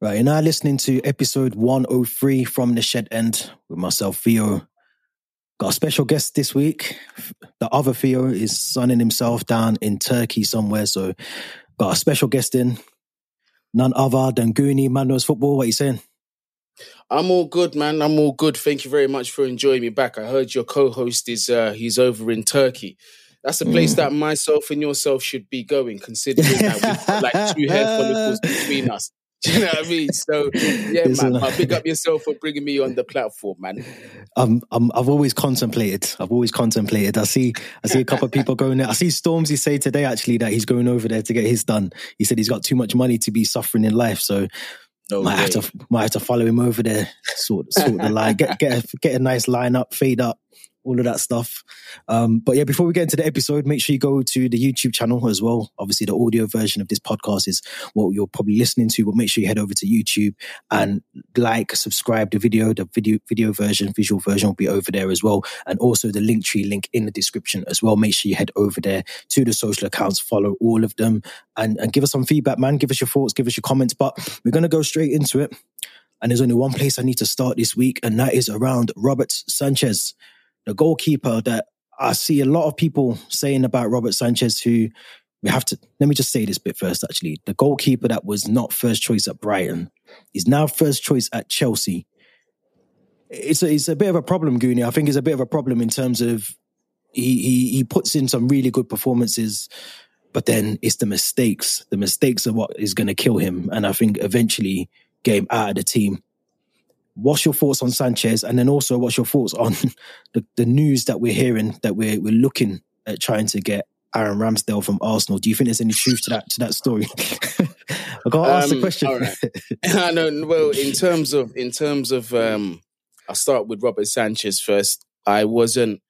Right, you're now listening to episode 103 from the Shed End with myself, Theo. Got a special guest this week. The other Theo is sunning himself down in Turkey somewhere, so got a special guest in. None other than Guni, Man Knows Football. What are you saying? I'm all good, man. I'm all good. Thank you very much for enjoying me back. I heard your co-host is uh, he's over in Turkey. That's a place mm. that myself and yourself should be going, considering that we've got like two hair follicles between us. Do you know what I mean? So yeah, man. Uh, big up yourself for bringing me on the platform, man. Um, um, I've always contemplated. I've always contemplated. I see, I see a couple of people going there. I see Stormzy say today actually that he's going over there to get his done. He said he's got too much money to be suffering in life, so no might way. have to might have to follow him over there, sort sort the line, get get a, get a nice line up, fade up, all of that stuff. Um, but yeah, before we get into the episode, make sure you go to the YouTube channel as well. Obviously, the audio version of this podcast is what you're probably listening to, but make sure you head over to YouTube and like, subscribe the video. The video video version, visual version will be over there as well. And also the link tree link in the description as well. Make sure you head over there to the social accounts, follow all of them, and, and give us some feedback, man. Give us your thoughts, give us your comments. But we're gonna go straight into it. And there's only one place I need to start this week, and that is around Robert Sanchez the goalkeeper that I see a lot of people saying about Robert Sanchez, who we have to, let me just say this bit first, actually. The goalkeeper that was not first choice at Brighton is now first choice at Chelsea. It's a, it's a bit of a problem, Guni. I think it's a bit of a problem in terms of he, he, he puts in some really good performances, but then it's the mistakes. The mistakes are what is going to kill him. And I think eventually him out of the team what's your thoughts on Sanchez? And then also, what's your thoughts on the, the news that we're hearing that we're we're looking at trying to get Aaron Ramsdale from Arsenal? Do you think there's any truth to that to that story? I got to ask the um, question. All right. I know. Well, in terms of in terms of, um, I'll start with Robert Sanchez first. I wasn't.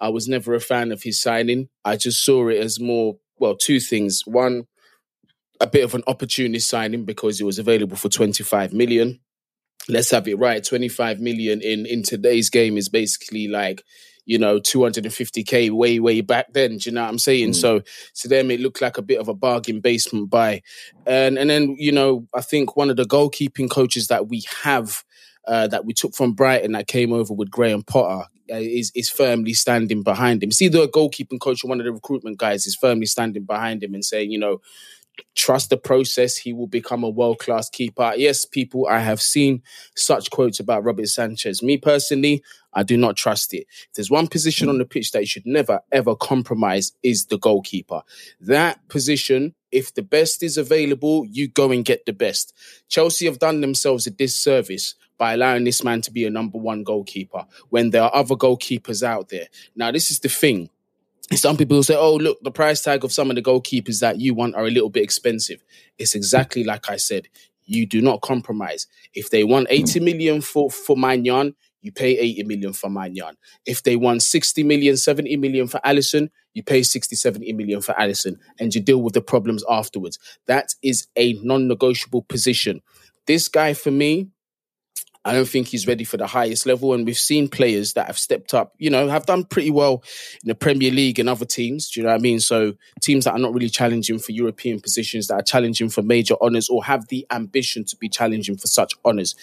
I was never a fan of his signing. I just saw it as more well two things. One, a bit of an opportunist signing because it was available for 25 million let's have it right 25 million in in today's game is basically like you know 250k way way back then do you know what i'm saying mm. so to them it looked like a bit of a bargain basement buy and and then you know i think one of the goalkeeping coaches that we have uh, that we took from Brighton that came over with Graham Potter uh, is is firmly standing behind him. See, the goalkeeping coach one of the recruitment guys is firmly standing behind him and saying, you know, trust the process. He will become a world class keeper. Yes, people, I have seen such quotes about Robert Sanchez. Me personally, I do not trust it. If there's one position on the pitch that you should never ever compromise is the goalkeeper. That position, if the best is available, you go and get the best. Chelsea have done themselves a disservice by allowing this man to be a number one goalkeeper when there are other goalkeepers out there. Now, this is the thing some people will say, "Oh, look, the price tag of some of the goalkeepers that you want are a little bit expensive." It's exactly like I said. You do not compromise. If they want hmm. 80 million for for Maignan, you pay 80 million for Maignan. If they want 60 million, 70 million for Alisson, you pay 60, 70 million for Alisson and you deal with the problems afterwards. That is a non-negotiable position. This guy for me, I don't think he's ready for the highest level. And we've seen players that have stepped up, you know, have done pretty well in the Premier League and other teams. Do you know what I mean? So teams that are not really challenging for European positions, that are challenging for major honours or have the ambition to be challenging for such honours.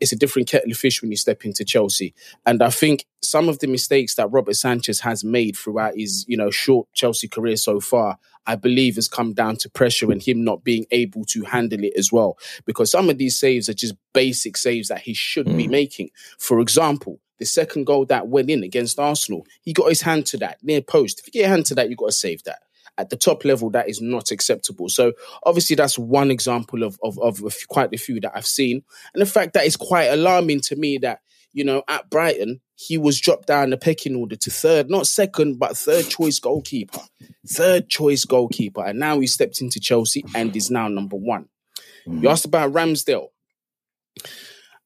It's a different kettle of fish when you step into Chelsea. And I think some of the mistakes that Robert Sanchez has made throughout his, you know, short Chelsea career so far I believe has come down to pressure and him not being able to handle it as well. Because some of these saves are just basic saves that he should mm. be making. For example, the second goal that went in against Arsenal, he got his hand to that near post. If you get your hand to that, you've got to save that. At the top level, that is not acceptable. So obviously, that's one example of, of, of quite a few that I've seen. And the fact that it's quite alarming to me that you know, at Brighton, he was dropped down the pecking order to third, not second, but third choice goalkeeper. Third choice goalkeeper. And now he stepped into Chelsea and is now number one. Mm. You asked about Ramsdale.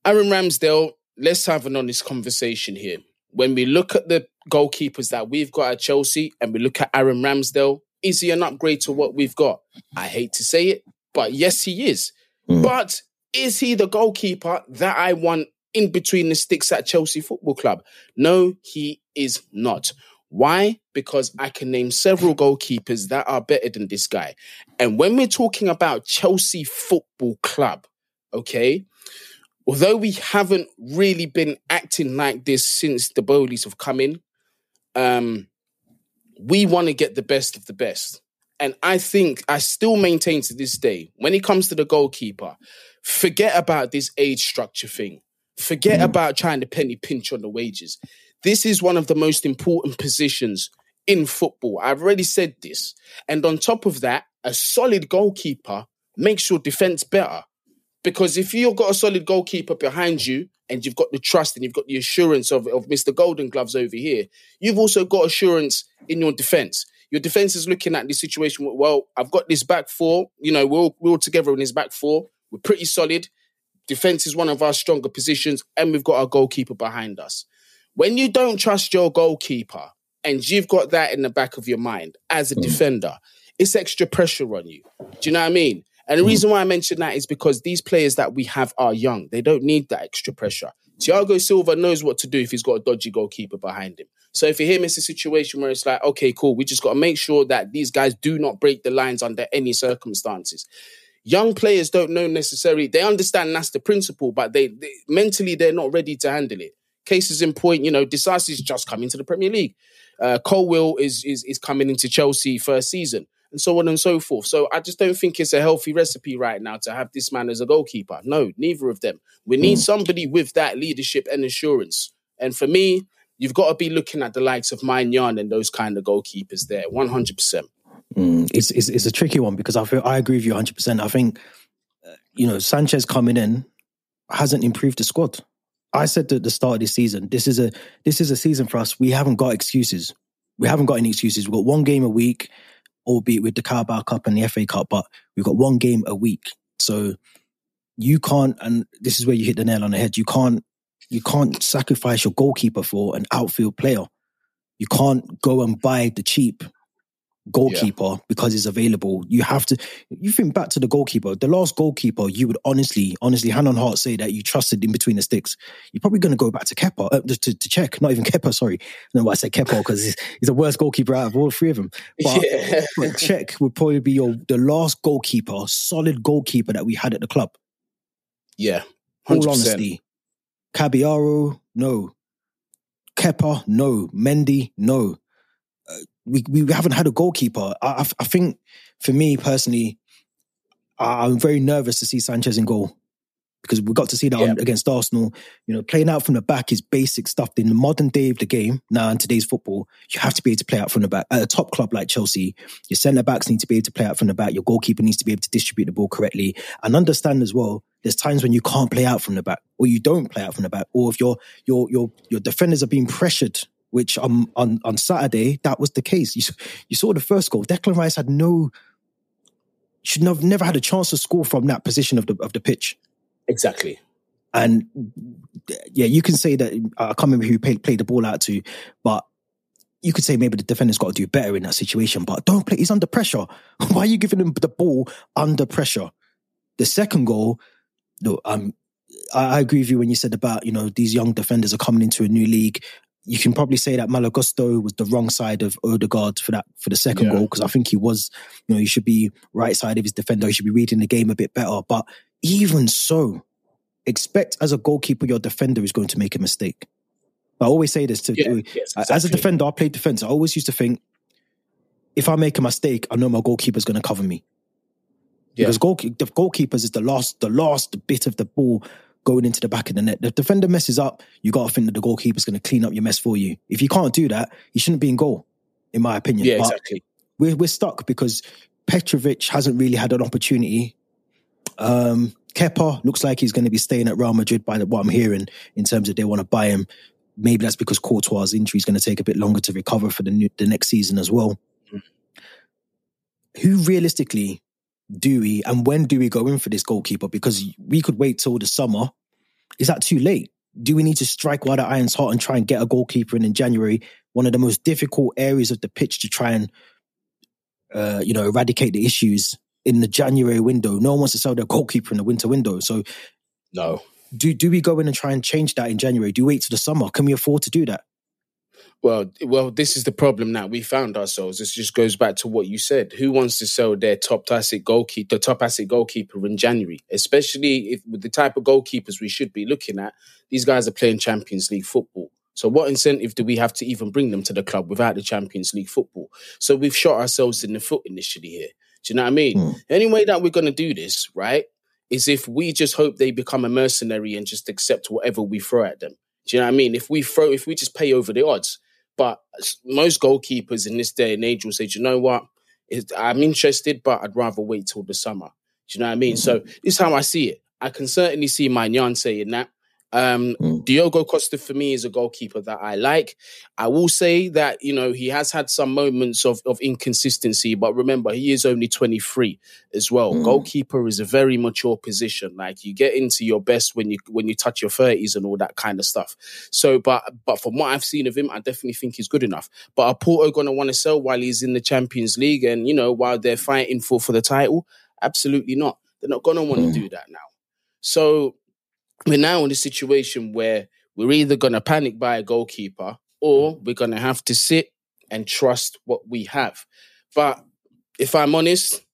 Aaron Ramsdale, let's have an honest conversation here. When we look at the goalkeepers that we've got at Chelsea and we look at Aaron Ramsdale, is he an upgrade to what we've got? I hate to say it, but yes, he is. Mm. But is he the goalkeeper that I want in between the sticks at Chelsea Football Club. No, he is not. Why? Because I can name several goalkeepers that are better than this guy. And when we're talking about Chelsea Football Club, Okay. Although we haven't really been acting like this since the Boehlys have come in, um, we want to get the best of the best. And I think I still maintain to this day, when it comes to the goalkeeper, forget about this age structure thing. Forget mm. about trying to penny pinch on the wages. This is one of the most important positions in football. I've already said this. And on top of that, a solid goalkeeper makes your defense better. Because if you've got a solid goalkeeper behind you and you've got the trust and you've got the assurance of, of Mr. Golden Gloves over here, you've also got assurance in your defense. Your defense is looking at the situation. Well, I've got this back four. You know, we're all, we're all together in this back four. We're pretty solid. Defense is one of our stronger positions, and we've got our goalkeeper behind us. When you don't trust your goalkeeper and you've got that in the back of your mind as a mm. defender, it's extra pressure on you. Do you know what I mean? And the mm. reason why I mention that is because these players that we have are young. They don't need that extra pressure. Thiago Silva knows what to do if he's got a dodgy goalkeeper behind him. So if him, it's a situation where it's like, okay, cool, we just got to make sure that these guys do not break the lines under any circumstances. Young players don't know necessarily, they understand that's the principle, but they, they mentally they're not ready to handle it. Cases in point, you know, Disasi's just coming to the Premier League. Uh, Colwill is, is is coming into Chelsea first season and so on and so forth. So I just don't think it's a healthy recipe right now to have this man as a goalkeeper. No, neither of them. We need mm. somebody with that leadership and assurance. And for me, you've got to be looking at the likes of Maignan and those kind of goalkeepers there, 100%. Mm, it's, it's, it's a tricky one because I feel I agree with you 100%. I think, you know, Sanchez coming in hasn't improved the squad. I said at the start of this season, this is a this is a season for us. We haven't got excuses. We haven't got any excuses. We've got one game a week albeit with the Carabao Cup and the FA Cup, but we've got one game a week. So you can't, and this is where you hit the nail on the head. You can't, you can't sacrifice your goalkeeper for an outfield player. You can't go and buy the cheap goalkeeper yeah. because he's available. You have to. You think back to the goalkeeper. The last goalkeeper, you would honestly, honestly, hand on heart, say that you trusted in between the sticks. You're probably going to go back to Kepa uh, to, to check. Not even Kepa. Sorry, no, why I said Kepa because he's, he's, the worst goalkeeper out of all three of them. But, yeah. but Cech would probably be your the last goalkeeper, solid goalkeeper that we had at the club. Yeah, 100%. all honesty. Caballero, no. Kepa, no. Mendy, no we we haven't had a goalkeeper. I, I think for me personally, I'm very nervous to see Sanchez in goal because we got to see that yeah. against Arsenal. You know, playing out from the back is basic stuff. In the modern day of the game, now in today's football, you have to be able to play out from the back. At a top club like Chelsea, your centre backs need to be able to play out from the back. Your goalkeeper needs to be able to distribute the ball correctly and understand as well. There's times when you can't play out from the back, or you don't play out from the back, or if your your your your defenders are being pressured which um, on on Saturday that was the case. You you saw the first goal. Declan Rice had no should have never had a chance to score from that position of the of the pitch. Exactly. And yeah, you can say that I can't remember who played, played the ball out to, but you could say maybe the defender's got to do better in that situation. But don't play. He's under pressure. Why are you giving him the ball under pressure? The second goal, no, um, I, I agree with you when you said about you know these young defenders are coming into a new league you can probably say that Malo Gusto was the wrong side of Odegaard for that for the second yeah. goal because I think he was, you know, he should be right side of his defender. He should be reading the game a bit better. But even so, expect as a goalkeeper your defender is going to make a mistake. I always say this to yeah, yes, exactly. as a defender. I play defense. I always used to think if I make a mistake, I know my goalkeeper's going to cover me. Yeah. Because goal, the goalkeepers is the last the last bit of the ball going into the back of the net. The defender messes up, you got to think that the goalkeeper's going to clean up your mess for you. If you can't do that, you shouldn't be in goal, in my opinion. Yeah, but exactly. We're, we're stuck because Petrovic hasn't really had an opportunity. Um, Kepa looks like he's going to be staying at Real Madrid by what I'm hearing in terms of they want to buy him. Maybe that's because Courtois' injury is going to take a bit longer to recover for the new, the next season as well. Mm. Who realistically do we and when do we go in for this goalkeeper? Because we could wait till the summer. Is that too late? Do we need to strike while the iron's hot and try and get a goalkeeper in in January? One of the most difficult areas of the pitch to try and, uh, you know, eradicate the issues in the January window. No one wants to sell their goalkeeper in the winter window. So, no. Do do we go in and try and change that in January? Do we wait till the summer? Can we afford to do that? Well, well, this is the problem now. We found ourselves. This just goes back to what you said. Who wants to sell their top asset goalkeeper, the top asset goalkeeper in January? Especially if with the type of goalkeepers we should be looking at. These guys are playing Champions League football. So what incentive do we have to even bring them to the club without the Champions League football? So we've shot ourselves in the foot initially here. Do you know what I mean? Mm. The only way that we're going to do this, right, is if we just hope they become a mercenary and just accept whatever we throw at them. Do you know what I mean? If we throw, if we just pay over the odds, but most goalkeepers in this day and age will say, you know what? I'm interested, but I'd rather wait till the summer. Do you know what I mean? Mm-hmm. So this is how I see it. I can certainly see Maignan saying that. Um, mm. Diogo Costa for me is a goalkeeper that I like. I will say that you know he has had some moments of, of inconsistency, but remember he is only 23 as well. Mm. Goalkeeper is a very mature position. Like you get into your best when you when you touch your 30s and all that kind of stuff. So, but but from what I've seen of him, I definitely think he's good enough. But are Porto going to want to sell while he's in the Champions League and you know while they're fighting for for the title? Absolutely not. They're not going to want to mm. do that now. So we're now in a situation where we're either going to panic by a goalkeeper or we're going to have to sit and trust what we have. But if I'm honest,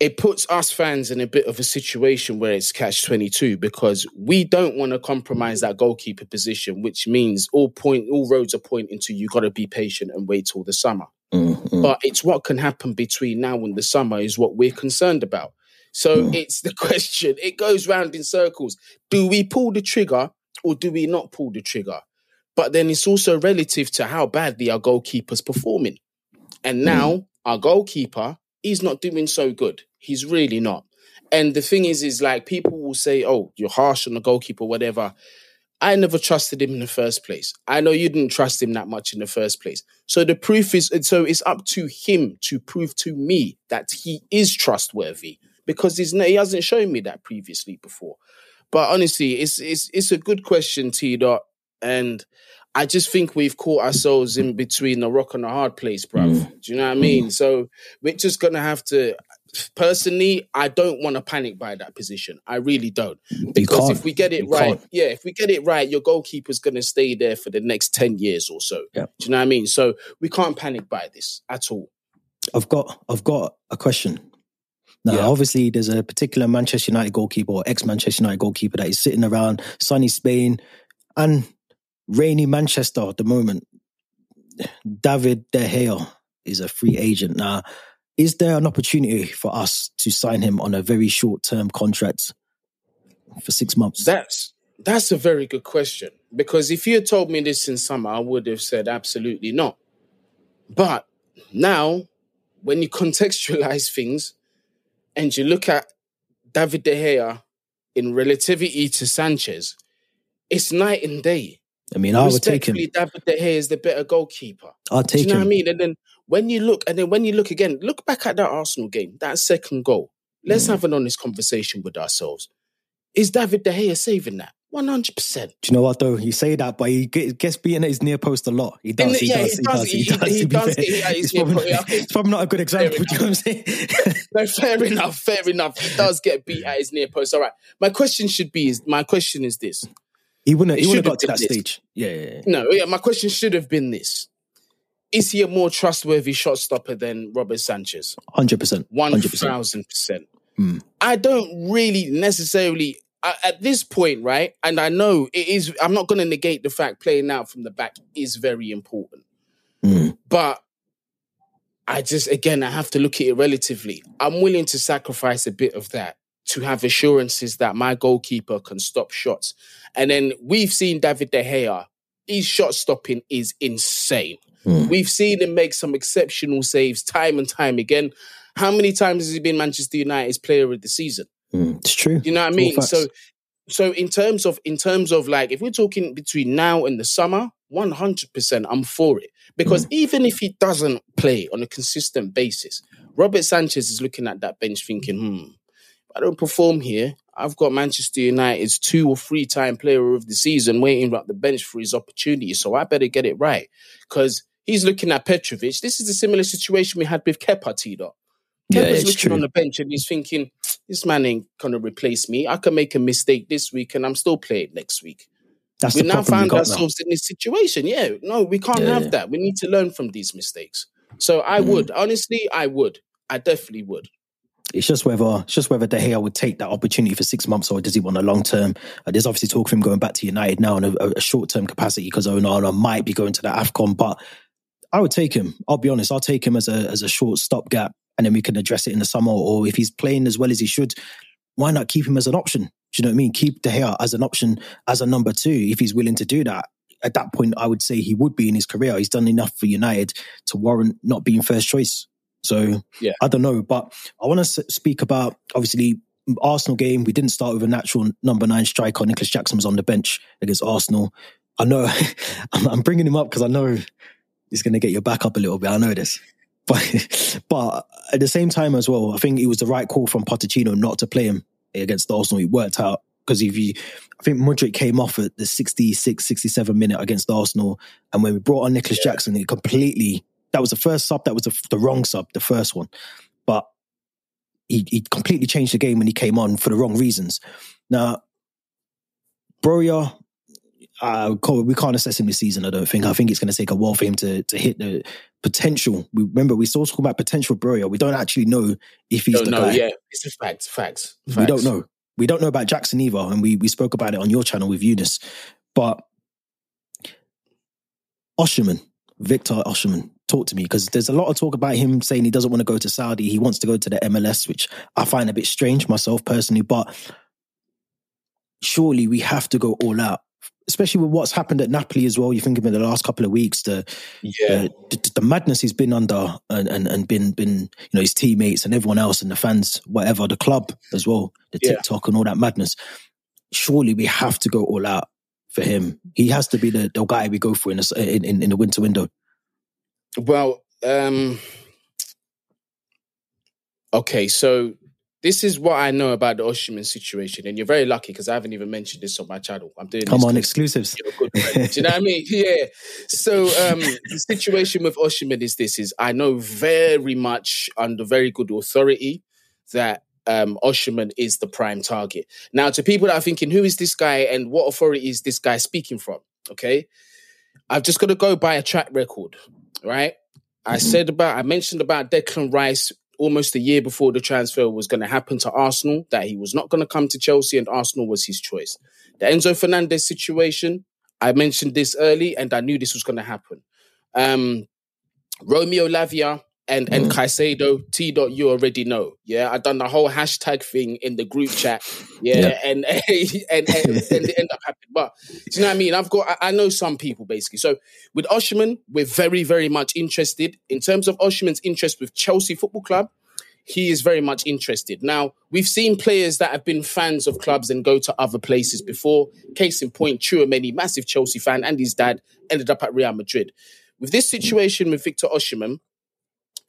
it puts us fans in a bit of a situation where it's catch 22 because we don't want to compromise that goalkeeper position, which means all point all roads are pointing to you got to be patient and wait till the summer. Mm-hmm. But it's what can happen between now and the summer is what we're concerned about. So mm. it's the question. It goes round in circles. Do we pull the trigger or do we not pull the trigger? But then it's also relative to how badly our goalkeeper's performing. And mm. now mm. our goalkeeper, he's not doing so good. He's really not. And the thing is, is like people will say, oh, you're harsh on the goalkeeper, whatever. I never trusted him in the first place. I know you didn't trust him that much in the first place. So the proof is, so it's up to him to prove to me that he is trustworthy because he's he hasn't shown me that previously before. But honestly, it's it's it's a good question, T dot, and I just think we've caught ourselves in between a rock and a hard place, bro. Mm. Do you know what I mean? Mm. So we're just gonna have to. Personally, I don't want to panic by that position. I really don't, because if we get it you right, can't. yeah, if we get it right, your goalkeeper's gonna stay there for the next ten years or so. Yeah. Do you know what I mean? So we can't panic by this at all. I've got I've got a question now, yeah. obviously, there's a particular Manchester United goalkeeper or ex Manchester United goalkeeper that is sitting around sunny Spain and rainy Manchester at the moment. David De Gea is a free agent. Now, is there an opportunity for us to sign him on a very short term contract for six months? That's that's a very good question. Because if you had told me this in summer, I would have said absolutely not. But now, when you contextualize things, and you look at David De Gea in relativity to Sanchez, it's night and day. I mean, I would take him. David De Gea is the better goalkeeper. I'll take Do you know him. what I mean? And then when you look, and then when you look again, look back at that Arsenal game, that second goal. Let's mm. have an honest conversation with ourselves. Is David De Gea saving that? One hundred percent. Do you know what though? You say that, but he gets beaten at his near post a lot. He does. He, does, he, does, he, does. He, does. It's probably not a good example. Do you know what I'm saying? no, fair enough. Fair enough. He does get beat at his near post. All right. My question should be: is my question is this? He wouldn't. He wouldn't have got to that this. stage. Yeah, yeah, yeah. No. Yeah. My question should have been this: Is he a more trustworthy shot stopper than Robert Sanchez? Hundred percent. One thousand percent. Hmm. I don't really necessarily at this point, right? And I know it is. I'm not going to negate the fact playing out from the back is very important, mm. but I just again I have to look at it relatively. I'm willing to sacrifice a bit of that to have assurances that my goalkeeper can stop shots. And then we've seen David De Gea. His shot stopping is insane. Mm. We've seen him make some exceptional saves time and time again. How many times has he been Manchester United's player of the season? Mm, it's true. You know what I mean? So so in terms of in terms of like if we're talking between now and the summer, 100% I'm for it. Because mm. even if he doesn't play on a consistent basis, Robert Sanchez is looking at that bench thinking, hmm, I don't perform here, I've got Manchester United's two or three time player of the season waiting at the bench for his opportunity. So I better get it right. Because he's looking at Petrovic. This is a similar situation we had with Kepa T dot. Kepa's yeah, looking true. on the bench and he's thinking, this man ain't gonna replace me. I can make a mistake this week and I'm still playing next week. That's we now we found now. ourselves in this situation. Yeah, no, we can't Yeah, have yeah. that. We need to learn from these mistakes. So I Mm. would honestly, I would, I definitely would. It's just whether it's just whether De Gea would take that opportunity for six months or does he want a long term. Uh, there's obviously talk of him going back to United now in a, a short term capacity because Onana might be going to the Afcon. But I would take him. I'll be honest. I'll take him as a as a short stopgap, and then we can address it in the summer. Or if he's playing as well as he should, why not keep him as an option? Do you know what I mean? Keep De Gea as an option as a number two if he's willing to do that. At that point, I would say he would be in his career. He's done enough for United to warrant not being first choice. So Yeah. I don't know, but I want to speak about obviously Arsenal game. We didn't start with a natural number nine striker. Nicholas Jackson was on the bench against Arsenal. I know I'm, I'm bringing him up because I know he's going to get your back up a little bit. I know this, but but at the same time as well, I think it was the right call from Pochettino not to play him against Arsenal. It worked out because if you, I think Mudryk came off at the 66, 67 minute against Arsenal, and when we brought on Nicholas Jackson, it completely that was the first sub. That was the, the wrong sub, the first one. But he, he completely changed the game when he came on for the wrong reasons. Now, Broja, uh, we can't assess him this season. I don't think. I think it's going to take a while for him to to hit the potential. We remember we still talk about potential Broja. We don't actually know if he's Don't the know. guy. Yeah, it's a fact. Facts. We don't know. We don't know about Jackson either, and we we spoke about it on your channel with Eunice. But Osimhen, Victor Osimhen, talk to me because there's a lot of talk about him saying he doesn't want to go to Saudi. He wants to go to the MLS, which I find a bit strange myself personally. But surely we have to go all out, especially with what's happened at Napoli as well. You think it the last couple of weeks, the Yeah. the, the, madness he's been under and, and, and been been you know his teammates and everyone else and the fans, whatever, the club as well, the Yeah. TikTok and all that madness. Surely we have to go all out for him. He has to be the, the guy we go for in, the, in in in the winter window. Well, um, okay, so this is what I know about the Osimhen situation, and you're very lucky because I haven't even mentioned this on my channel. I'm doing Come this on, exclusives. you're good friend. Do you know what I mean? Yeah. So um, the situation with Osimhen is this: is I know very much under very good authority that um, Osimhen is the prime target. Now, to people that are thinking, who is this guy and what authority is this guy speaking from? Okay, I've just got to go by a track record, right? I said about, I mentioned about Declan Rice almost a year before the transfer was going to happen to Arsenal, that he was not going to come to Chelsea and Arsenal was his choice. The Enzo Fernandez situation, I mentioned this early and I knew this was going to happen. Um, Romeo Lavia and, and mm. Caicedo, T. Dot, you already know. Yeah, I done the whole hashtag thing in the group chat. Yeah, Yeah. and and, and, and it ended up happening. But do you know what I mean? I've got, I, I know some people basically. So with Osimhen, we're very, very much interested. In terms of Osimhen's interest with Chelsea Football Club, he is very much interested. Now, we've seen players that have been fans of clubs and go to other places before. Case in point, Tchouameni, massive Chelsea fan, and his dad ended up at Real Madrid. With this situation with Victor Osimhen,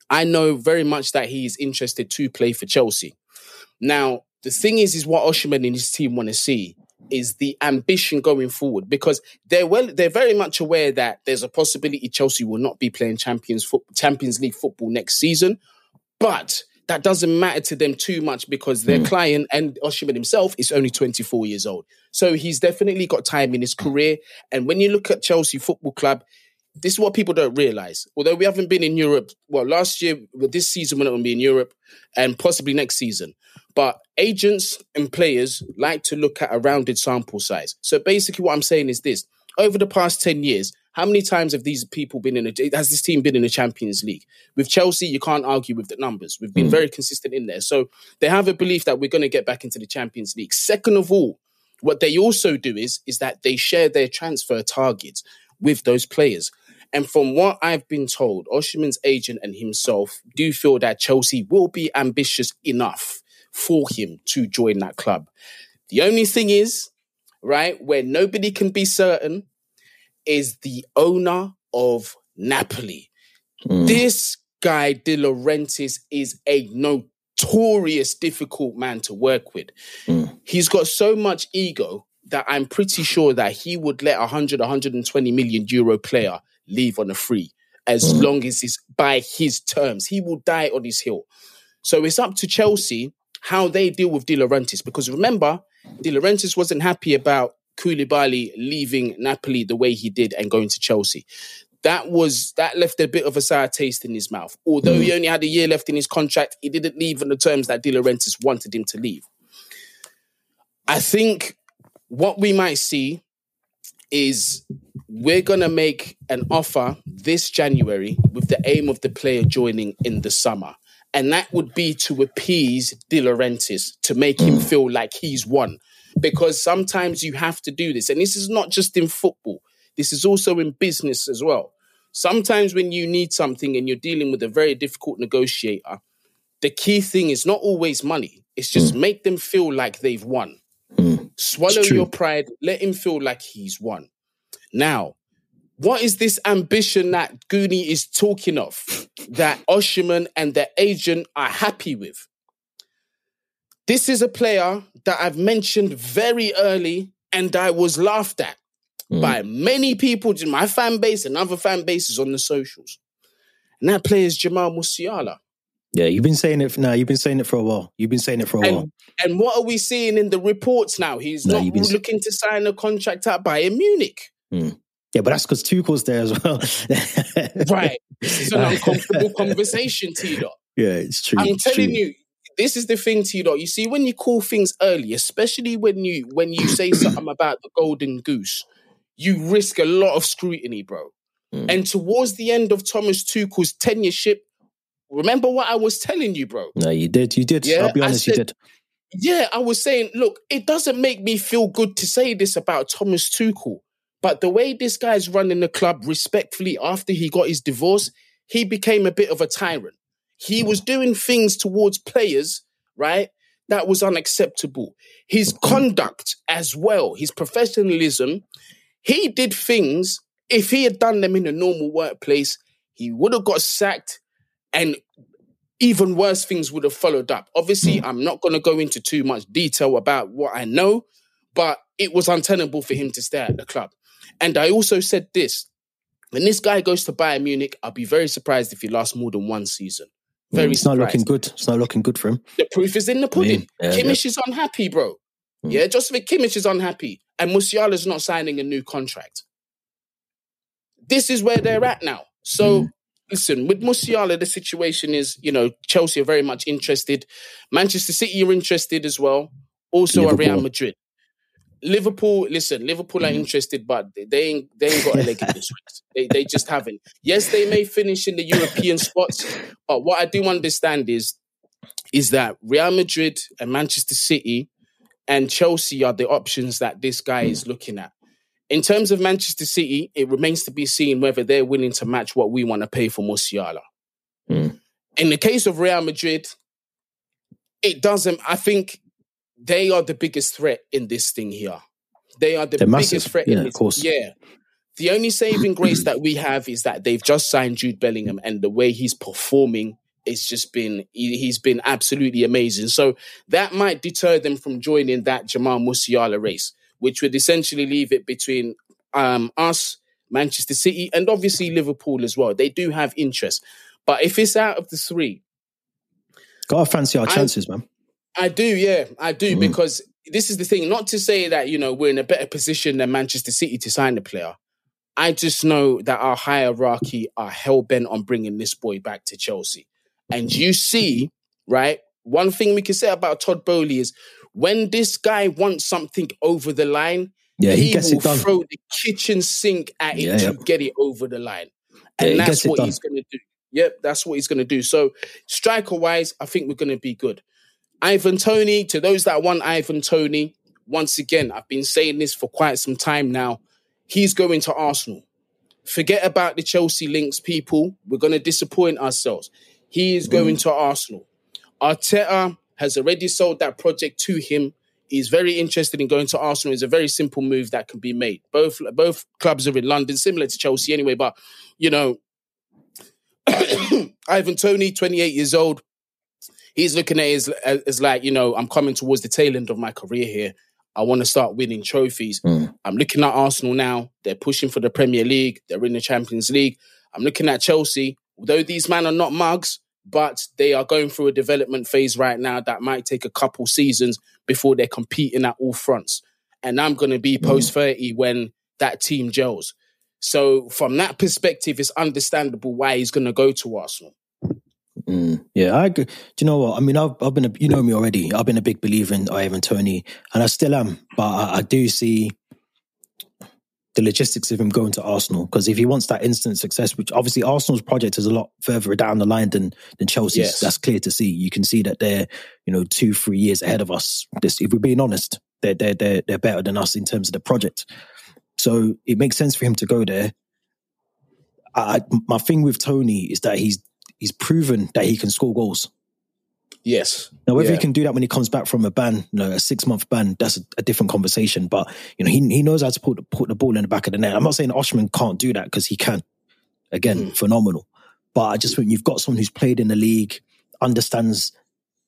I know very much that he is interested to play for Chelsea. Now, the thing is, is what Osimhen and his team want to see is the ambition going forward because they're well, they're very much aware that there's a possibility Chelsea will not be playing Champions foot, Champions League football next season, but that doesn't matter to them too much because their hmm. client and Osimhen himself is only 24 years old. So he's definitely got time in his career. And when you look at Chelsea Football Club, this is what people don't realize. Although we haven't been in Europe, well, last year, well, this season we're not going to be in Europe and possibly next season. But agents and players like to look at a rounded sample size. So basically, what I'm saying is this over the past 10 years, how many times have these people been in a, has this team been in the Champions League? With Chelsea, you can't argue with the numbers. We've been hmm. very consistent in there. So they have a belief that we're going to get back into the Champions League. Second of all, what they also do is, is that they share their transfer targets with those players. And from what I've been told, Osimhen's agent and himself do feel that Chelsea will be ambitious enough for him to join that club. The only thing is, right, where nobody can be certain is the owner of Napoli. Mm. This guy, De Laurentiis, is a notorious difficult man to work with. Mm. He's got so much ego that I'm pretty sure that he would let a 100, 120 million euro player leave on a free as Mm. long as it's by his terms. He will die on his hill. So it's up to Chelsea how they deal with De Laurentiis. Because remember, De Laurentiis wasn't happy about Koulibaly leaving Napoli the way he did and going to Chelsea. That was that left a bit of a sour taste in his mouth. Although he only had a year left in his contract, he didn't leave on the terms that De Laurentiis wanted him to leave. I think what we might see is we're going to make an offer this January with the aim of the player joining in the summer. And that would be to appease De Laurentiis, to make him mm. feel like he's won. Because sometimes you have to do this. And this is not just in football, this is also in business as well. Sometimes when you need something and you're dealing with a very difficult negotiator, the key thing is not always money. It's just mm. make them feel like they've won. Mm. Swallow your pride. Let him feel like he's won. Now, what is this ambition that Guni is talking of that Osimhen and the agent are happy with? This is a player that I've mentioned very early and I was laughed at mm. by many people in my fan base and other fan bases on the socials. And that player is Jamal Musiala. Yeah, you've been saying it. For, now you've been saying it for a while. You've been saying it for a while. And, and what are we seeing in the reports now? He's No, not been- looking to sign a contract at Bayern Munich. Yeah, but that's because Tuchel's there as well. Right. This is an uncomfortable conversation, T Dot. Yeah, it's true. I'm it's telling true. you, this is the thing, T Dot. You see, when you call things early, especially when you when you say something about the golden goose, you risk a lot of scrutiny, bro. Mm. And towards the end of Thomas Tuchel's tenureship, remember what I was telling you, bro. No, you did. You did. Yeah, I'll be honest, you did. Yeah, I was saying, look, it doesn't make me feel good to say this about Thomas Tuchel, but the way this guy's running the club respectfully after he got his divorce, he became a bit of a tyrant. He mm. was doing things towards players, right? That was unacceptable. His mm-hmm. conduct as well, his professionalism, he did things, if he had done them in a normal workplace, he would have got sacked and even worse things would have followed up. Obviously, I'm not going to go into too much detail about what I know, but it was untenable for him to stay at the club. And I also said this when this guy goes to Bayern Munich, I'll be very surprised if he lasts more than one season. Very Mm, it's not looking good. It's not looking good for him. The proof is in the pudding. yeah, Kimmich is unhappy, bro. Mm. Yeah, Joseph Kimmich is unhappy, and Musiala's not signing a new contract. This is where they're at now. So, Mm. Listen, with Musiala, the situation is, you know, Chelsea are very much interested. Manchester City are interested as well. Also, are Real Madrid. Liverpool, listen, Liverpool Mm. are interested, but they ain't they ain't got a leg in this race. They they just haven't. Yes, they may finish in the European spots, but what I do understand is is that Real Madrid and Manchester City and Chelsea are the options that this guy is looking at. In terms of Manchester City, it remains to be seen whether they're willing to match what we want to pay for Musiala. Mm. In the case of Real Madrid, it doesn't. I think they are the biggest threat in this thing here. They are the They're biggest massive. threat Yeah, in of course. Yeah. The only saving grace that we have is that they've just signed Jude Bellingham, and the way he's performing, it's just been he- he's been absolutely amazing. So that might deter them from joining that Jamal Musiala race, which would essentially leave it between um, us, Manchester City, and obviously Liverpool as well. They do have interest, but if it's out of the three, Gotta fancy our I- chances, man. I do, yeah, I do, Mm. because this is the thing. Not to say that you know we're in a better position than Manchester City to sign the player. I just know that our hierarchy are hell bent on bringing this boy back to Chelsea. And you see, right? One thing we can say about Todd Boehly is when this guy wants something over the line, Yeah, he, gets will it done. throw the kitchen sink at it Yeah, to yeah. get it over the line. And he that's it what he's going to do. Yep, that's what he's going to do. So, striker wise, I think we're going to be good. Ivan Toney, to those that want Ivan Toney, once again, I've been saying this for quite some time now. He's going to Arsenal. Forget about the Chelsea links, people. We're going to disappoint ourselves. He is going mm. to Arsenal. Arteta has already sold that project to him. He's very interested in going to Arsenal. It's a very simple move that can be made. Both both clubs are in London, similar to Chelsea anyway. But you know, Ivan Toney, 28 years old, he's looking at it as, as like, you know, I'm coming towards the tail end of my career here. I want to start winning trophies. Mm. I'm looking at Arsenal now. They're pushing for the Premier League. They're in the Champions League. I'm looking at Chelsea. Although these men are not mugs, but they are going through a development phase right now that might take a couple seasons before they're competing at all fronts. and I'm going to be post 30 when that team gels. So from that perspective, it's understandable why he's going to go to Arsenal. Mm, yeah, I agree. Do you know what? I mean, I've, I've been, a, you know me already. I've been a big believer in Ivan Toney, and I still am. But I, I do see the logistics of him going to Arsenal because if he wants that instant success, which obviously Arsenal's project is a lot further down the line than than Chelsea's. Yes. That's clear to see. You can see that they're you know two three years ahead of us. This, if we're being honest, they're they're they're they're better than us in terms of the project. So it makes sense for him to go there. I, my thing with Toney is that he's he's proven that he can score goals. Yes. Now, whether yeah. he can do that when he comes back from a ban, you know, a six month ban, that's a, a, different conversation. But you know, he he knows how to put put the ball in the back of the net. I'm not saying Osimhen can't do that because he can. Again, mm. phenomenal. But I just think you've got someone who's played in the league, understands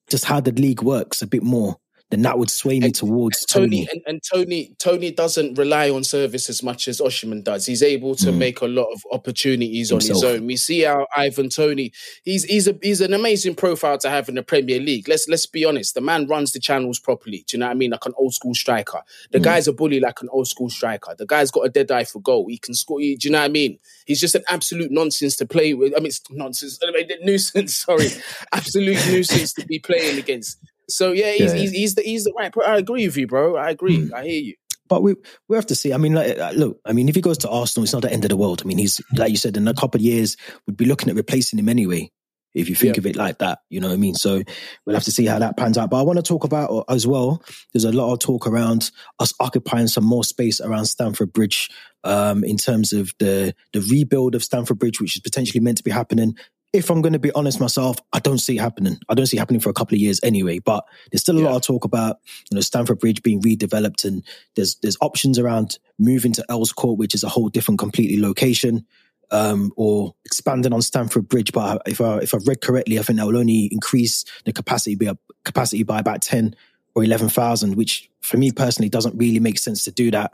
just how the league works a bit more then that would sway me and, towards Toney. Toney. And, and, Tony, Toney doesn't rely on service as much as Osimhen does. He's able to mm. make a lot of opportunities Himself. on his own. We see how Ivan Toney. he's he's a he's an amazing profile to have in the Premier League. Let's let's be honest. The man runs the channels properly. Do you know what I mean? Like an old school striker. The mm. guy's a bully like an old school striker. The guy's got a dead eye for goal. He can score. do you know what I mean? He's just an absolute nonsense to play with. I mean, it's nonsense. I mean, nuisance. Sorry, absolute nuisance to be playing against. So yeah, he's, yeah. he's, he's the he's the right. I agree with you, bro. I agree. Mm. I hear you. But we we have to see. I mean, like, look. I mean, if he goes to Arsenal, it's not the end of the world. I mean, he's like you said, in a couple of years, we'd be looking at replacing him anyway. If you think yeah. of it like that, you know what I mean. So we'll have to see how that pans out. But I want to talk about uh, as well. There's a lot of talk around us occupying some more space around Stamford Bridge, um, in terms of the the rebuild of Stamford Bridge, which is potentially meant to be happening if I'm going to be honest myself, I don't see it happening. I don't see it happening for a couple of years anyway. But there's still a yeah. lot of talk about you know Stamford Bridge being redeveloped, and there's there's options around moving to Earls Court, which is a whole different, completely location, um, or expanding on Stamford Bridge. But if I if I've read correctly, I think that will only increase the capacity by capacity by about ten or eleven thousand, which for me personally doesn't really make sense to do that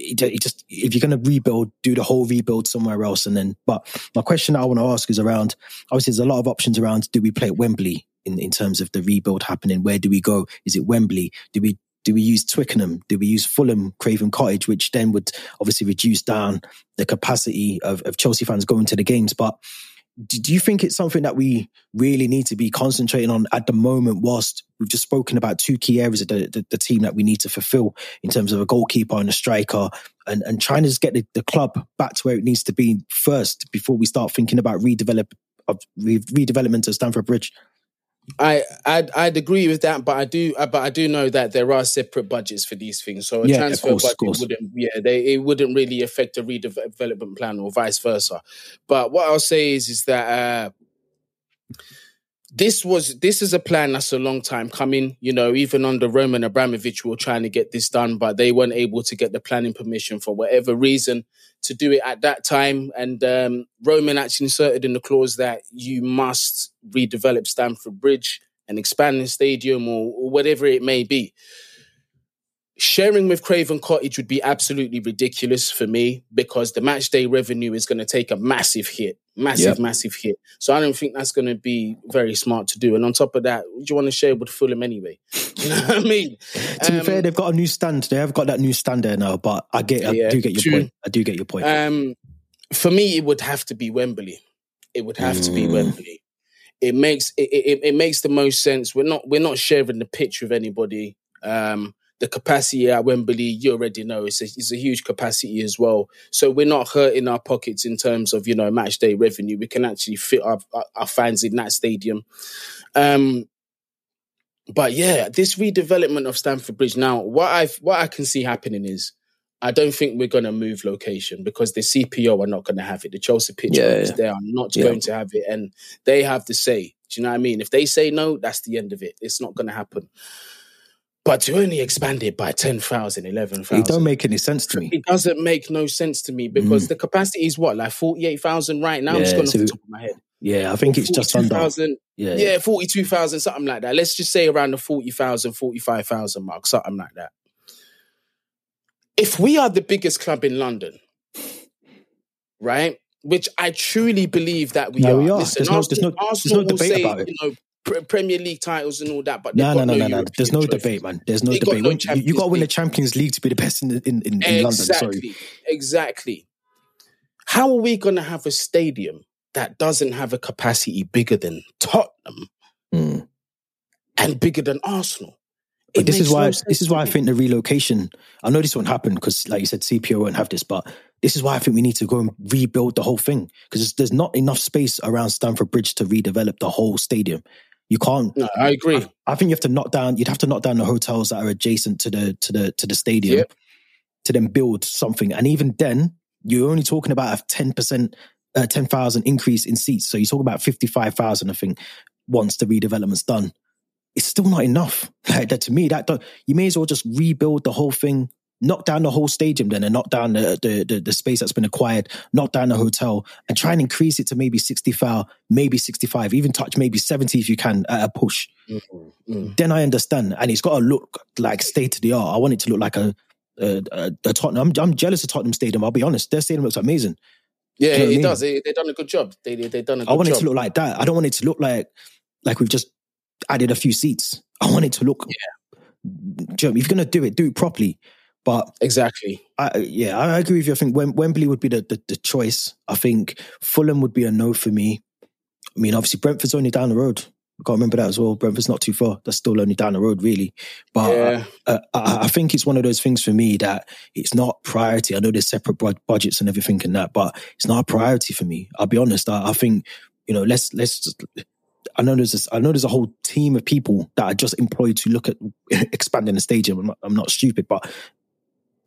it just if you're going to rebuild, do the whole rebuild somewhere else, and then. But my question I want to ask is around. Obviously, there's a lot of options around. Do we play at Wembley in in terms of the rebuild happening? Where do we go? Is it Wembley? Do we do we use Twickenham? Do we use Fulham, Craven Cottage, which then would obviously reduce down the capacity of, of Chelsea fans going to the games? But do you think it's something that we really need to be concentrating on at the moment whilst we've just spoken about two key areas of the, the, the, team that we need to fulfill in terms of a goalkeeper and a striker and, and trying to just get the, the club back to where it needs to be first before we start thinking about redevelop of redevelopment of Stamford Bridge? I I'd, I'd agree with that, but I do uh, but I do know that there are separate budgets for these things. So a yeah, transfer course, budget wouldn't yeah they it wouldn't really affect a redevelopment plan or vice versa. But what I'll say is is that uh, this was this is a plan that's a long time coming. You know, even under Roman Abramovich, we were trying to get this done, but they weren't able to get the planning permission for whatever reason to do it at that time. And um, Roman actually inserted in the clause that you must redevelop Stamford Bridge and expand the stadium or, or whatever it may be sharing with Craven Cottage would be absolutely ridiculous for me because the match day revenue is going to take a massive hit, massive, yep. massive hit. So I don't think that's going to be very smart to do. And on top of that, do you want to share with Fulham anyway? you know what I mean? to um, be fair, um, they've got a new stand. They have got that new stand there now. But I get, I yeah, do get your true. point. I do get your point. Um, for me, it would have to be Wembley. It would have mm. to be mm. Wembley. It makes it, it, it makes the most sense. We're not we're not sharing the pitch with anybody. Um, the capacity at Wembley, you already know, it's a, it's a huge capacity as well. So we're not hurting our pockets in terms of, you know, match day revenue. We can actually fit our, our fans in that stadium. Um, but yeah, this redevelopment of Stamford Bridge now, what I what I can see happening is, I don't think we're going to move location because the CPO are not going to have it. The Chelsea pitch yeah, yeah. they are not yeah. going to have it, and they have the say. Do you know what I mean? If they say no, that's the end of it. It's not going to happen. But to only expand it by 10,000, 11,000. It don't make any sense to me. It doesn't make no sense to me because mm. the capacity is what, like 48,000 right now? Yeah, I'm just going so, off the top of my head. Yeah, I think it's just under. 000, yeah, yeah, 42,000, something like that. Let's just say around the 40,000, 45,000 mark, something like that. If we are the biggest club in London, right? Which I truly believe that we no, are. We are. Listen, there's, Arsenal, no, there's, no, there's no debate say, about it. You know, Premier League titles and all that, but no, no, no, no, no. There's no trophies. debate, man. There's no they debate. No you, you got to win the Champions League to be the best in in, in, in London. Sorry, exactly. How are we going to have a stadium that doesn't have a capacity bigger than Tottenham mm. and bigger than Arsenal? But this is why no this is why I think the relocation. I know this won't happen because, like you said, CPO won't have this. But this is why I think we need to go and rebuild the whole thing because there's not enough space around Stamford Bridge to redevelop the whole stadium. You can't. No, I agree. I, I, think you have to knock down. You'd have to knock down the hotels that are adjacent to the to the to the stadium yep. to then build something. And even then, you're only talking about a ten percent, uh, ten thousand increase in seats. So you talk about fifty five thousand. I think once the redevelopment's done it's still not enough. Like that to me, that you may as well just rebuild the whole thing, knock down the whole stadium, then and knock down the, the the, the space that's been acquired, knock down the hotel, and try and increase it to maybe sixty five, maybe sixty five, even touch maybe seventy if you can at a push. Mm-hmm. Mm-hmm. Then I understand, and it's got to look like state of the art. I want it to look like a a, a, a Tottenham. I'm, I'm jealous of Tottenham Stadium. I'll be honest, their stadium looks amazing. Yeah, you know it, mean? does. They, have done a good job. They they, have done a good I want job. it to look like that. I don't want it to look like like we've just added a few seats. I want it to look. Yeah. You know, if you're gonna do it, do it properly. But exactly, I, yeah, I agree with you. I think Wembley would be the, the, the choice. I think Fulham would be a no for me. I mean, obviously Brentford's only down the road. I can't remember that as well. Brentford's not too far. That's still only down the road, really. But yeah. uh, I, I, think it's one of those things for me that it's not priority. I know there's separate budgets and everything and that, but it's not a priority for me. I'll be honest. I, I think you know, let's let's just, I know there's this, I know there's a whole team of people that are just employed to look at expanding the stadium. I'm not, I'm not stupid, but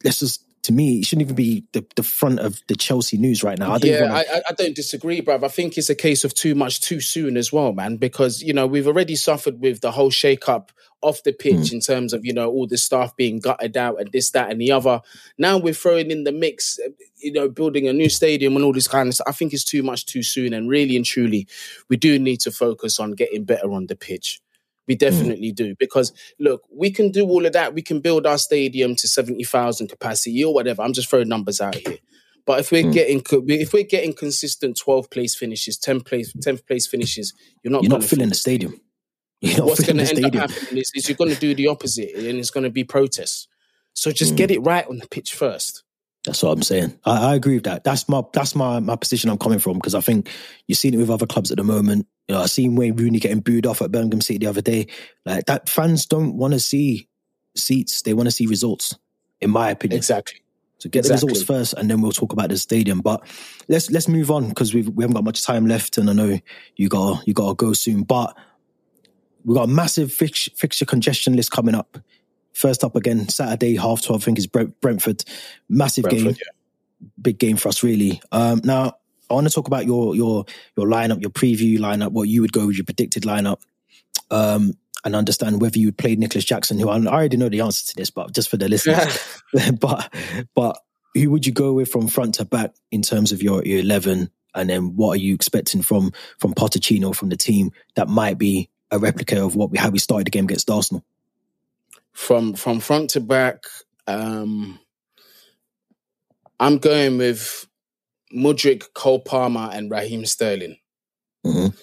let's just to me, it shouldn't even be the, the front of the Chelsea news right now. I yeah, wanna... I, I, don't disagree, bruv. I think it's a case of too much too soon as well, man, because, you know, we've already suffered with the whole shake up off the pitch mm. in terms of, you know, all the staff being gutted out and this, that, and the other. Now we're throwing in the mix, you know, building a new stadium and all this kind of stuff. I think it's too much too soon. And really and truly, we do need to focus on getting better on the pitch. We hmm. definitely mm. do because look, we can do all of that. We can build our stadium to seventy thousand capacity or whatever. I'm just throwing numbers out here. But if we're mm. getting if we're getting consistent 12 place finishes, 10 place 10th place finishes, you're not you're not filling the stadium. What's going to end stadium. up happening is, is you're going to do the opposite, and it's going to be protests. So just mm. get it right on the pitch first. That's what I'm saying. I, I, agree with that. That's my that's my my position I'm coming from because I think you've seen it with other clubs at the moment. You know, I seen Wayne Rooney getting booed off at Birmingham City the other day. Like that, fans don't want to see seats; they want to see results. In my opinion, exactly. So get exactly. the results first, and then we'll talk about the stadium. But let's let's move on because we we haven't got much time left, and I know you got you got to go soon. But we've got a massive fix, fixture congestion list coming up. First up again, Saturday, half 12, I think is Brentford. Massive Brentford, game. Yeah. Big game for us, really. Um, now, I want to talk about your your your lineup, your preview lineup, what you would go with your predicted lineup, um, and understand whether you would play Nicholas Jackson, who I already know the answer to this, but just for the listeners. but but who would you go with from front to back in terms of your, your eleven? And then what are you expecting from from Pochettino from the team that might be a replica of what we how we started the game against Arsenal? From from front to back, um, I'm going with Mudryk, Cole Palmer, and Raheem Sterling. Mm-hmm.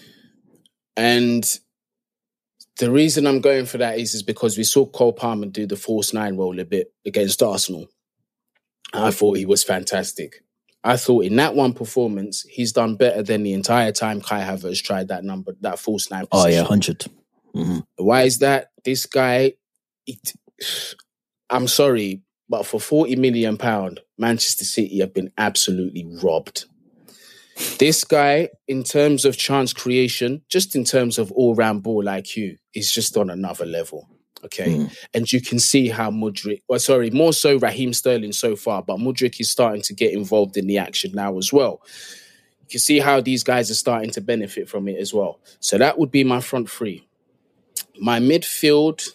And the reason I'm going for that is, is because we saw Cole Palmer do the false nine role a bit against Arsenal. I thought he was fantastic. I thought in that one performance, he's done better than the entire time Kai Havertz tried that number, that false nine. Position. Oh yeah, 100 mm-hmm. Why is that? This guy, it, I'm sorry, but for 40 million pound, Manchester City have been absolutely robbed. This guy, in terms of chance creation, just in terms of all round ball IQ, is just on another level. Okay. Mm. And you can see how Mudryk, well, sorry, more so Raheem Sterling so far, but Mudryk is starting to get involved in the action now as well. You can see how these guys are starting to benefit from it as well. So that would be my front three. My midfield,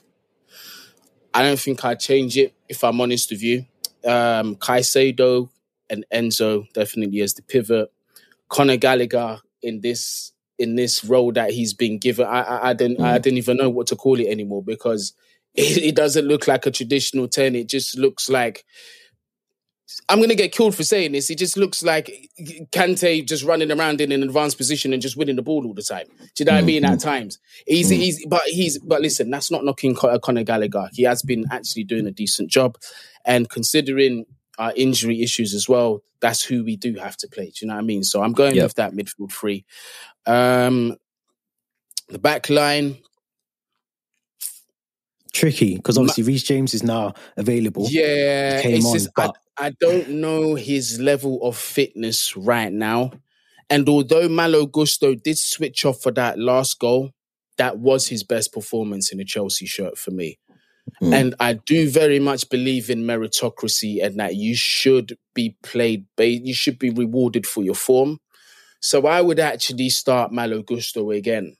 I don't think I'd change it if I'm honest with you. Um, Caicedo and Enzo definitely as the pivot. Conor Gallagher in this in this role that he's been given. I I, I didn't mm. I didn't even know what to call it anymore because it, it, doesn't look like a traditional ten. It just looks like I'm gonna get killed for saying this. It just looks like Kante just running around in an advanced position and just winning the ball all the time. Do you know what I mean? At times, he's Mm. he's but he's but listen, that's not knocking Con- Conor Gallagher. He has been actually doing a decent job, and considering our injury issues as well, that's who we do have to play. Do you know what I mean? So I'm going Yep. with that midfield three. Um, the back line, Tricky because obviously Reece James is now available. Yeah, came it's on, just but- I, I don't know his level of fitness right now. And although Malo Gusto did switch off for that last goal, that was his best performance in a Chelsea shirt for me. Mm. And I do very much believe in meritocracy and that you should be played, you should be rewarded for your form. So I would actually start Malo Gusto again.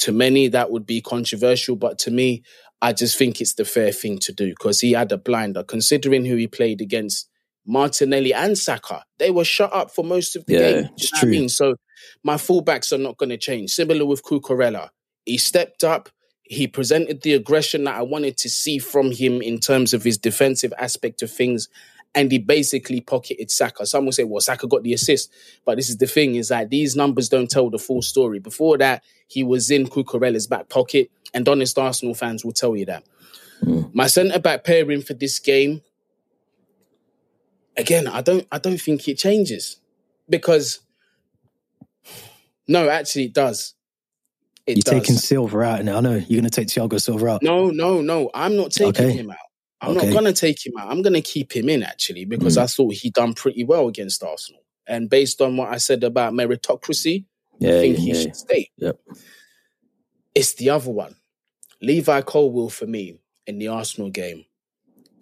To many, that would be controversial, but to me, I just think it's the fair thing to do because he had a blinder. Considering who he played against, Martinelli and Saka, they were shut up for most of the Yeah, game. It's know what true. I mean? So my fullbacks are not going to change. Similar with Cucurella, he stepped up. He presented the aggression that I wanted to see from him in terms of his defensive aspect of things. And he basically pocketed Saka. Some will say, well, Saka got the assist. But this is the thing, is that these numbers don't tell the full story. Before that, he was in Cucurella's back pocket. And honest Arsenal fans will tell you that. Mm. My centre back pairing for this game, again, I don't I don't think it changes. Because no, actually it does. It You're does. taking Silva out now. I know you're going to take Thiago Silva out. No, no, no. I'm not taking Okay. him out. I'm Okay. not gonna take him out. I'm gonna keep him in actually because Mm. I thought he done pretty well against Arsenal. And based on what I said about meritocracy, Yeah, I think yeah, he yeah. should stay. Yep. It's the other one. Levi Colwill for me in the Arsenal game.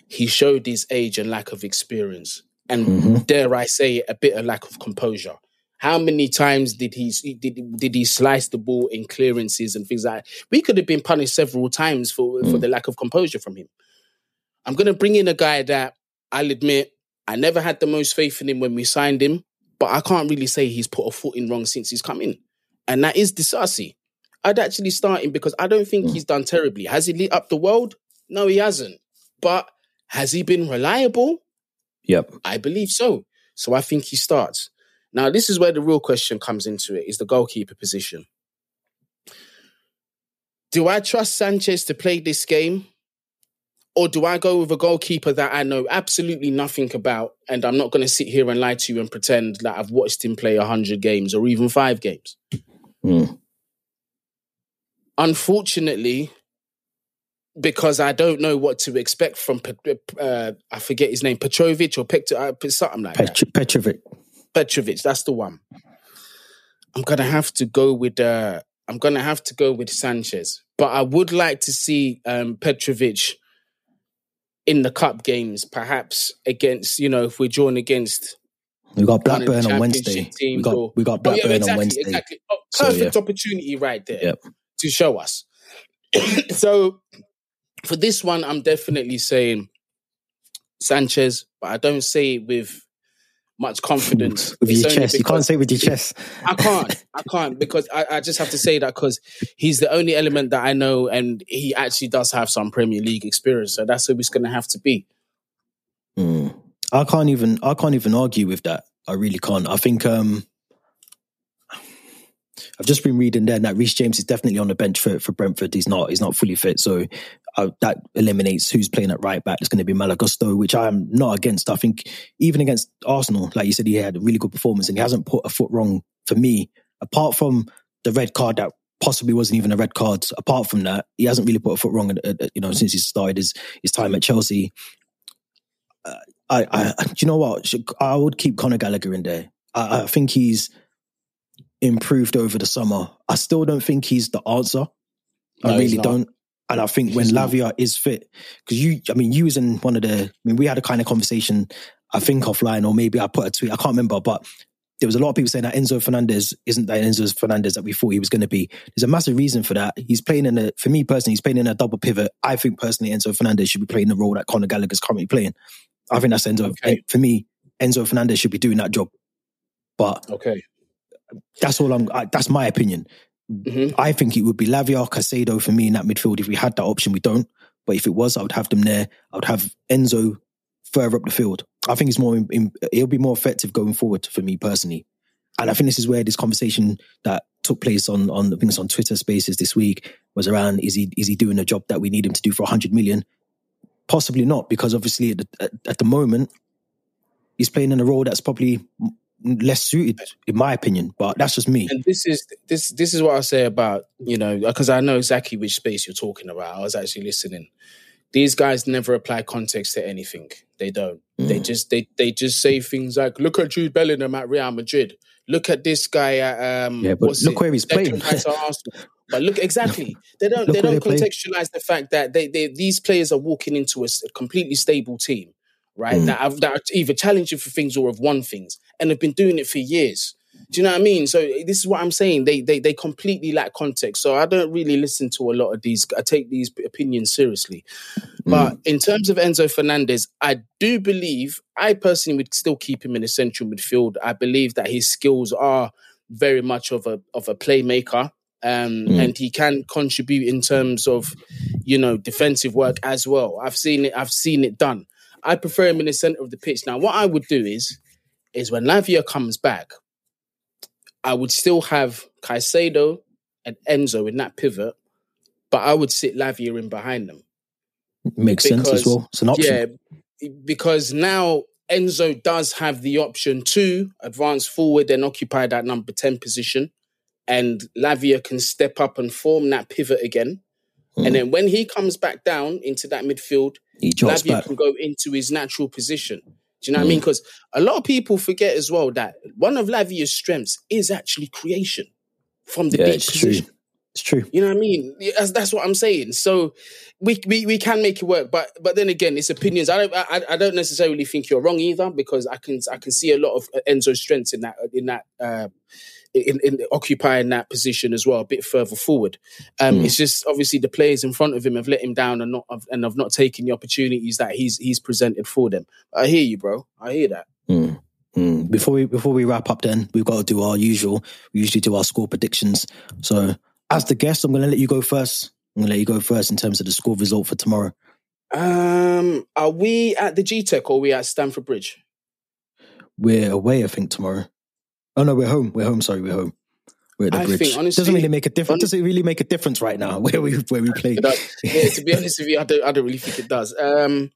He showed his age and lack of experience. And Mhm. dare I say a bit of lack of composure. How many times did he did, did he slice the ball in clearances and things like that? We could have been punished several times for, for Mm. the lack of composure from him. I'm gonna bring in a guy that I'll admit I never had the most faith in him when we signed him, but I can't really say he's put a foot in wrong since he's come in. And that is Disasi. I'd actually start him because I don't think Mm. he's done terribly. Has he lit up the world? No, he hasn't. But has he been reliable? Yep. I believe so. So I think he starts. Now, this is where the real question comes into it is the goalkeeper position. Do I trust Sanchez to play this game? Or do I go with a goalkeeper that I know absolutely nothing about and I'm not going to sit here and lie to you and pretend that I've watched him play 100 games or even five games? Mm. Unfortunately, because I don't know what to expect from, uh, I forget his name, Petrovic or Pector, uh, something like that. Petrovic. Petrovic, that's the one. I'm gonna have to go with uh I'm gonna have to go with Sanchez. But I would like to see um Petrovic in the cup games, perhaps against, you know, if we're drawn against We got one of the Blackburn on Wednesday. We got or- we got Oh yeah, Blackburn exactly, on Wednesday. exactly. Oh, So, perfect opportunity right there Yep. to show us. so for this one, I'm definitely saying Sanchez, but I don't say it with much confidence. With It's your chest, you can't say with your chest. I can't. I can't because I, I just have to say that because he's the only element that I know, and he actually does have some Premier League experience. So that's who it's going to have to be. Mm. I can't even I can't even argue with that. I really can't. I think um I've just been reading there that Reece James is definitely on the bench for, for Brentford. He's not he's not fully fit, so that eliminates who's playing at right back. It's going to be Malo Gusto, which I am not against. I think even against Arsenal, like you said, he had a really good performance and he hasn't put a foot wrong for me. Apart from the red card that possibly wasn't even a red card. Apart from that, he hasn't really put a foot wrong. You know, since he started his his time at Chelsea. Uh, I, I, do you know what? I would keep Conor Gallagher in there. I, I think he's improved over the summer. I still don't think he's the answer. I No, he's really don't. And I think when. Lavia is fit, because you, I mean, you was in one of the, I mean, we had a kind of conversation, I think offline, or maybe I put a tweet, I can't remember, but there was a lot of people saying that Enzo Fernandez isn't that Enzo Fernandez that we thought he was going to be. There's a massive reason for that. He's playing in a, for me personally, he's playing in a double pivot. I think personally, Enzo Fernandez should be playing the role that Conor Gallagher's currently playing. I think that's Enzo. Okay. For me, Enzo Fernandez should be doing that job. But Okay. that's all I'm. I, that's my opinion. Hmm I think it would be Lavia, Caicedo for me in that midfield. If we had that option, we don't. But if it was, I would have them there. I would have Enzo further up the field. I think it's more. It'll be more effective going forward for me personally. And I think this is where this conversation that took place on on I think it's on Twitter Spaces this week was around: is he is he doing a job that we need him to do for 100 million? Possibly not, because obviously at the, at, at the moment he's playing in a role that's probably less suited, in my opinion. But that's just me. And this is this this is what I say about you know because I know exactly which space you're talking about. I was actually listening. These guys never apply context to anything. They don't. Mm. They just they they just say things like, "Look at Jude Bellingham at Real Madrid. Look at this guy at um, yeah, but look it? where he's playing." but look exactly, they don't they don't contextualize the fact that they, they these players are walking into a, a completely stable team, right? Mm. That have that are either challenging for things or have won things and have been doing it for years. Do you know what I mean? So this is what I'm saying. They they they completely lack context. So I don't really listen to a lot of these. I take these opinions seriously. But mm. in terms of Enzo Fernandez, I do believe I personally would still keep him in the central midfield. I believe that his skills are very much of a of a playmaker. Um, mm. and he can contribute in terms of, you know, defensive work as well. I've seen it. I've seen it done. I prefer him in the center of the pitch. Now, what I would do is, is when Lavia comes back, I would still have Caicedo and Enzo in that pivot, but I would sit Lavia in behind them. Makes because, sense as well. It's an option. Yeah, because now Enzo does have the option to advance forward and occupy that number 10 position. And Lavia can step up and form that pivot again. Mm. And then when he comes back down into that midfield, Lavia back. can go into his natural position. Do you know what mm. I mean? Because a lot of people forget as well that one of Lavia's strengths is actually creation from the yeah, deep position. True. It's true. You know what I mean? That's, that's what I'm saying. So we, we we can make it work, but but then again, it's opinions. I don't I, I don't necessarily think you're wrong either because I can I can see a lot of Enzo's strengths in that in that uh, in, in occupying that position as well, a bit further forward. Um, mm. It's just obviously the players in front of him have let him down and not and have not taken the opportunities that he's he's presented for them. I hear you, bro. I hear that. Mm. Mm. Before we before we wrap up, then we've got to do our usual. We usually do our score predictions. So, as the guest, I'm going to let you go first. I'm going to let you go first in terms of the score result for tomorrow. Um, are we at the Gtech or are we at Stamford Bridge? We're away, I think, tomorrow. Oh no, we're home. We're home. Sorry, we're home. We're at the I bridge. Think, honestly, doesn't really make a difference. Does it really make a difference right now where we where we play? yeah, to be honest with you, I don't. I don't really think it does. Um,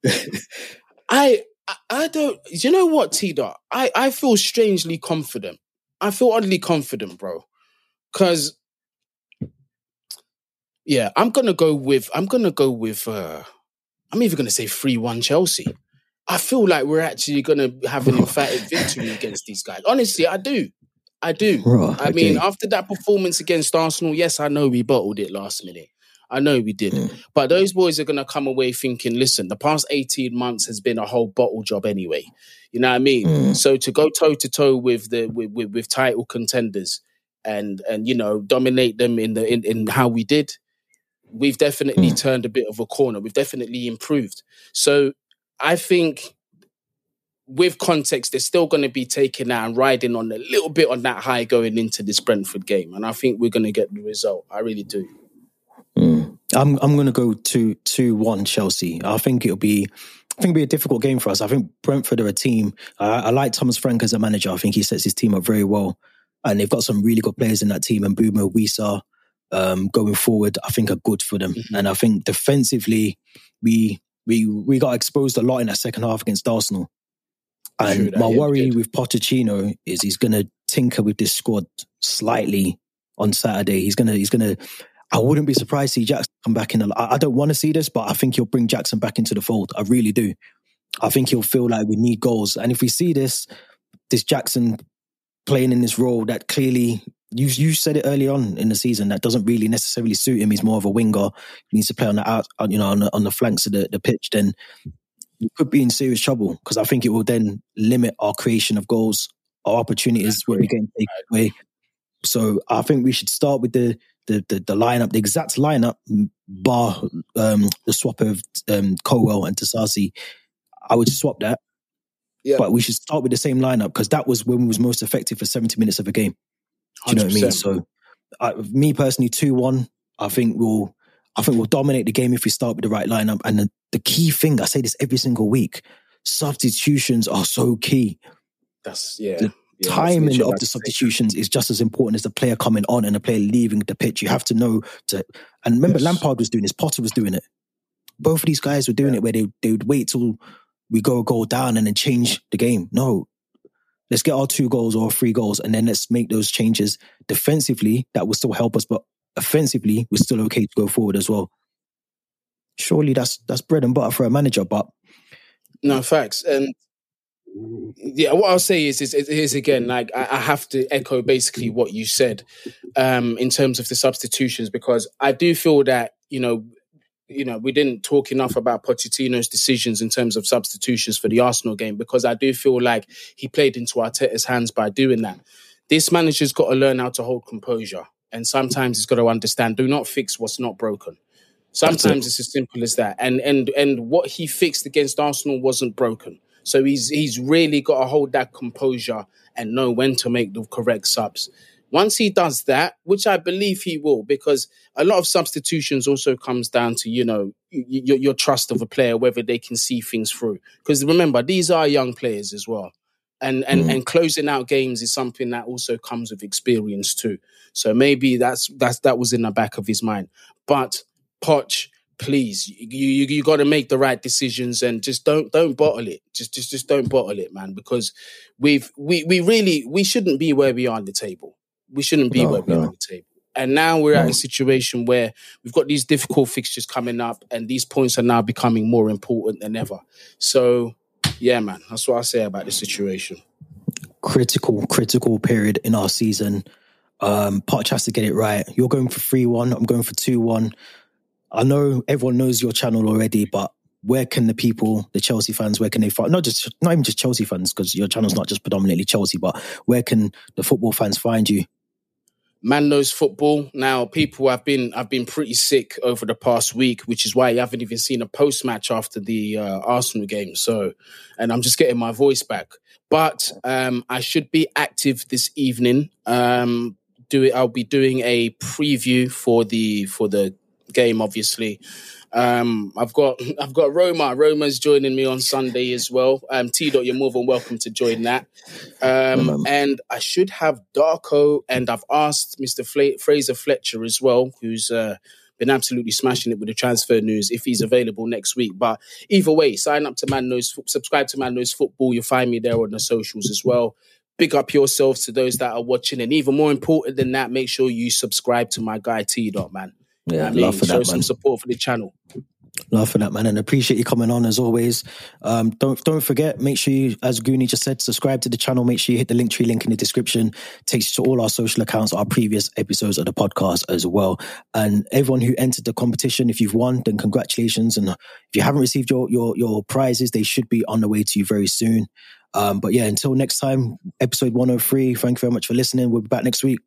I, I don't. You know what, T Dot? I I feel strangely confident. I feel oddly confident, bro. Because yeah, I'm gonna go with. I'm gonna go with. uh I'm even gonna say three one Chelsea. I feel like we're actually going to have an emphatic victory against these guys. Honestly, I do. I do. I mean, after that performance against Arsenal, yes, I know we bottled it last minute. I know we did. Mm. But those boys are going to come away thinking, listen, the past 18 months has been a whole bottle job anyway. You know what I mean? Mm. So to go toe to toe with the with, with, with, title contenders and and you know dominate them in the in, in how we did, we've definitely mm. turned a bit of a corner. We've definitely improved. So I think with context, they're still going to be taking that and riding on a little bit on that high going into this Brentford game, and I think we're going to get the result. I really do. Mm. I'm I'm going to go to two one Chelsea. I think it'll be. I think it'll be a difficult game for us. I think Brentford are a team. I, I like Thomas Frank as a manager. I think he sets his team up very well, and they've got some really good players in that team. And Mbeumo, Wissa, um, going forward, I think are good for them. Mm-hmm. And I think defensively, we we we got exposed a lot in that second half against Arsenal. And my worry with Pochettino is he's going to tinker with this squad slightly on Saturday. He's going to he's going to. I wouldn't be surprised to see Jackson come back in. I don't want to see this, but I think he'll bring Jackson back into the fold. I really do. I think he'll feel like we need goals, and if we see this, this Jackson playing in this role that clearly you you said it early on in the season that doesn't really necessarily suit him. He's more of a winger. He needs to play on the out, you know, on the, on the flanks of the, the pitch. Then we could be in serious trouble because I think it will then limit our creation of goals, our opportunities where we get taken away. So I think we should start with the the the, the lineup, the exact lineup, bar um, the swap of um, Colwill and Disasi. I would swap that. Yeah. But we should start with the same lineup because that was when we was most effective for 70 minutes of a game. Do you know what I mean? So, I, me personally, two one. I think we'll, I think we'll dominate the game if we start with the right lineup. And the, the key thing, I say this every single week: substitutions are so key. That's yeah. The yeah, timing of the substitutions is just as important as the player coming on and the player leaving the pitch. You have to know to. And remember, yes. Lampard was doing this. Potter was doing it. Both of these guys were doing yeah. it where they they would wait till we go a goal down and then change the game. No, let's get our two goals or three goals and then let's make those changes defensively. That will still help us, but offensively, we're still okay to go forward as well. Surely that's that's bread and butter for a manager, but no facts. And yeah, what I'll say is, is, is again, like I, I, have to echo basically what you said um, in terms of the substitutions because I do feel that you know you know, we didn't talk enough about Pochettino's decisions in terms of substitutions for the Arsenal game because I do feel like he played into Arteta's hands by doing that. This manager's got to learn how to hold composure, and sometimes he's got to understand: do not fix what's not broken. Sometimes it's as simple as that. And and and what he fixed against Arsenal wasn't broken. So he's he's really got to hold that composure and know when to make the correct subs. Once he does that, which I believe he will, because a lot of substitutions also comes down to you know your, your trust of a player, whether they can see things through. Because remember, these are young players as well, and and mm. and closing out games is something that also comes with experience too. So maybe that's that's that was in the back of his mind. But Poch, please, you you, you got to make the right decisions and just don't don't bottle it. Just just just don't bottle it, man. Because we've we we really we shouldn't be where we are on the table we shouldn't be no, where we no. are on the table. And now we're no. at a situation where we've got these difficult fixtures coming up, and these points are now becoming more important than ever. So, yeah, man, that's what I say about the situation. Critical, critical period in our season. Um, Poch has to get it right. You're going for 3 1, I'm going for 2 1. I know everyone knows your channel already, but where can the people, the Chelsea fans, where can they find not just not even just Chelsea fans, because your channel's not just predominantly Chelsea, but where can the football fans find you? Man knows football. Now, people have been I've been pretty sick over the past week, which is why you haven't even seen a post match after the uh, Arsenal game. So, and I'm just getting my voice back. But um, I should be active this evening. Um, do it. I'll be doing a preview for the for the game, obviously. Um, I've got I've got Roma. Roma's joining me on Sunday as well. Um, T. Dot, you're more than welcome to join that. Um, and I should have Darko, and I've asked Mr. Fla- Fraser Fletcher as well, who's uh, been absolutely smashing it with the transfer news if he's available next week. But either way, sign up to Man Knows, subscribe to Man Knows Football. You'll find me there on the socials as well. Big up yourselves to those that are watching, and even more important than that, make sure you subscribe to my guy T. Dot, man. Yeah, I mean, love for show that, some man. support for the channel. Love for that, man, and appreciate you coming on as always. Um, don't don't forget, make sure you, as Guni just said, subscribe to the channel. Make sure you hit the link tree link in the description. Takes you to all our social accounts, our previous episodes of the podcast as well. And everyone who entered the competition, if you've won, then congratulations. And if you haven't received your your your prizes, they should be on the way to you very soon. Um, but yeah, until next time, episode 103. Thank you very much for listening. We'll be back next week.